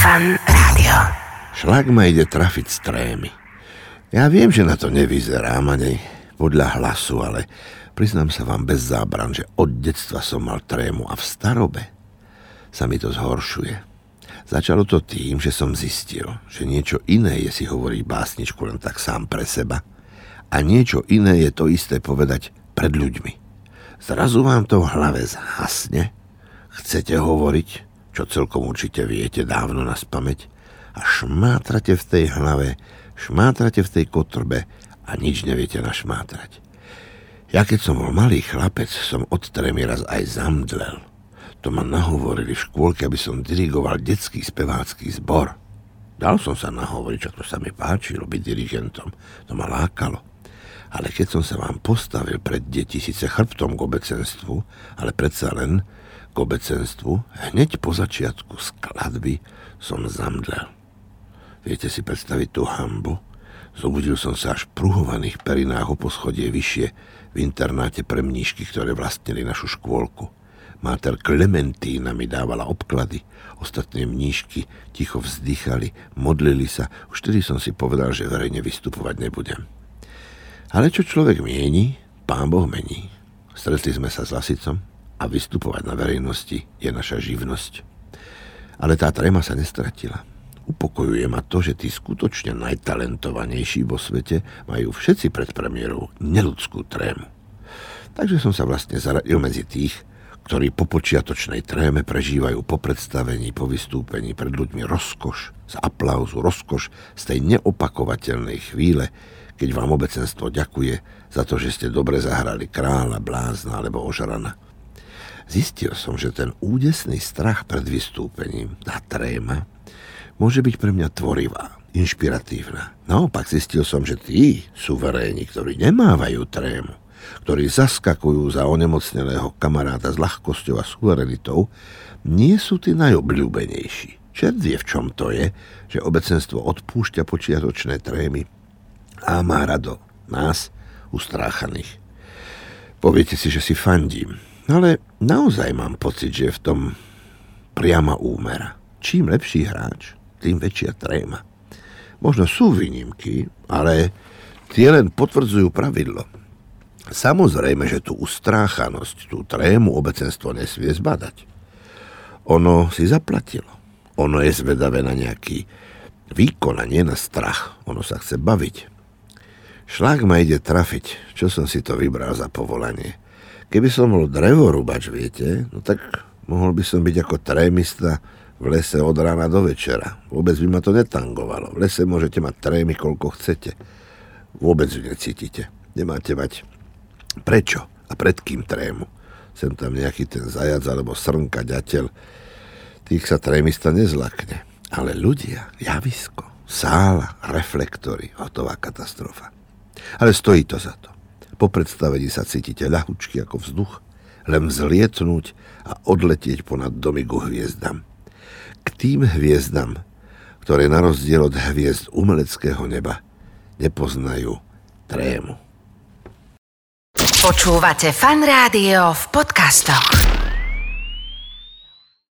Fan Rádio. Šlak ma ide trafiť z trémy. Ja viem, že na to nevyzerám ani podľa hlasu, ale priznám sa vám bez zábran, že od detstva som mal trému a v starobe sa mi to zhoršuje. Začalo to tým, že som zistil, že niečo iné je si hovoriť básničku len tak sám pre seba a niečo iné je to isté povedať pred ľuďmi. Zrazu vám to v hlave zhasne, chcete hovoriť, čo celkom určite viete dávno na spameť a šmátrate v tej hlave, šmátrate v tej kotrbe a nič neviete našmátrať. Ja keď som bol malý chlapec, som od trémy raz aj zamdlel. To ma nahovorili v škôlke, aby som dirigoval detský spevácky zbor. Dal som sa nahovoriť, to sa mi páčilo byť dirigentom. To ma lákalo. Ale keď som sa vám postavil pred deti, síce chrbtom k obecenstvu, ale predsa len k obecenstvu, hneď po začiatku skladby som zamdlel. Viete si predstaviť tú hambu? Zobudil som sa až v pruhovaných perinách o poschodie vyššie v internáte pre mníšky, ktoré vlastnili našu škôlku. Máter Klementína mi dávala obklady, ostatné mníšky ticho vzdychali, modlili sa, už tedy som si povedal, že verejne vystupovať nebudem. Ale čo človek mieni, pán Boh mení. Stretli sme sa s Lasicom, a vystupovať na verejnosti je naša živnosť. Ale tá tréma sa nestratila. Upokojuje ma to, že tí skutočne najtalentovanejší vo svete majú všetci pred premiérou neludskú trému. Takže som sa vlastne zaradil medzi tých, ktorí po počiatočnej tréme prežívajú po predstavení, po vystúpení pred ľuďmi rozkoš, z aplauzu, rozkoš z tej neopakovateľnej chvíle, keď vám obecenstvo ďakuje za to, že ste dobre zahrali kráľa, blázna alebo ožrana. Zistil som, že ten údesný strach pred vystúpením, tá tréma, môže byť pre mňa tvorivá, inšpiratívna. Naopak zistil som, že tí suveréni, ktorí nemávajú trému, ktorí zaskakujú za onemocneného kamaráta s ľahkosťou a suverenitou, nie sú tí najobľúbenejší. Čert vie, v čom to je, že obecenstvo odpúšťa počiatočné trémy a má rado nás, ustráchaných. Poviete si, že si fandím, ale naozaj mám pocit, že je v tom priama úmera. Čím lepší hráč, tým väčšia tréma. Možno sú výnimky, ale tie len potvrdzujú pravidlo. Samozrejme, že tú ustráchanosť, tú trému obecenstvo nesmie zbadať. Ono si zaplatilo. Ono je zvedavé na nejaký výkon a nie na strach. Ono sa chce baviť. Šlak ma ide trafiť, čo som si to vybral za povolanie. Keby som bol drevorúbač, viete, no tak mohol by som byť ako trémista v lese od rána do večera. Vôbec by ma to netangovalo. V lese môžete mať trémy, koľko chcete. Vôbec ju necítite. Nemáte mať prečo a pred kým trému. Sem tam nejaký ten zajac alebo srnka, ďateľ. Tých sa trémista nezlakne. Ale ľudia, javisko, sála, reflektory, hotová katastrofa. Ale stojí to za to. Po predstavení sa cítite ľahučky ako vzduch, len vzlietnúť a odletieť ponad domy ku hviezdam. K tým hviezdam, ktoré na rozdiel od hviezd umeleckého neba nepoznajú trému. Počúvate fan rádio v podcastoch.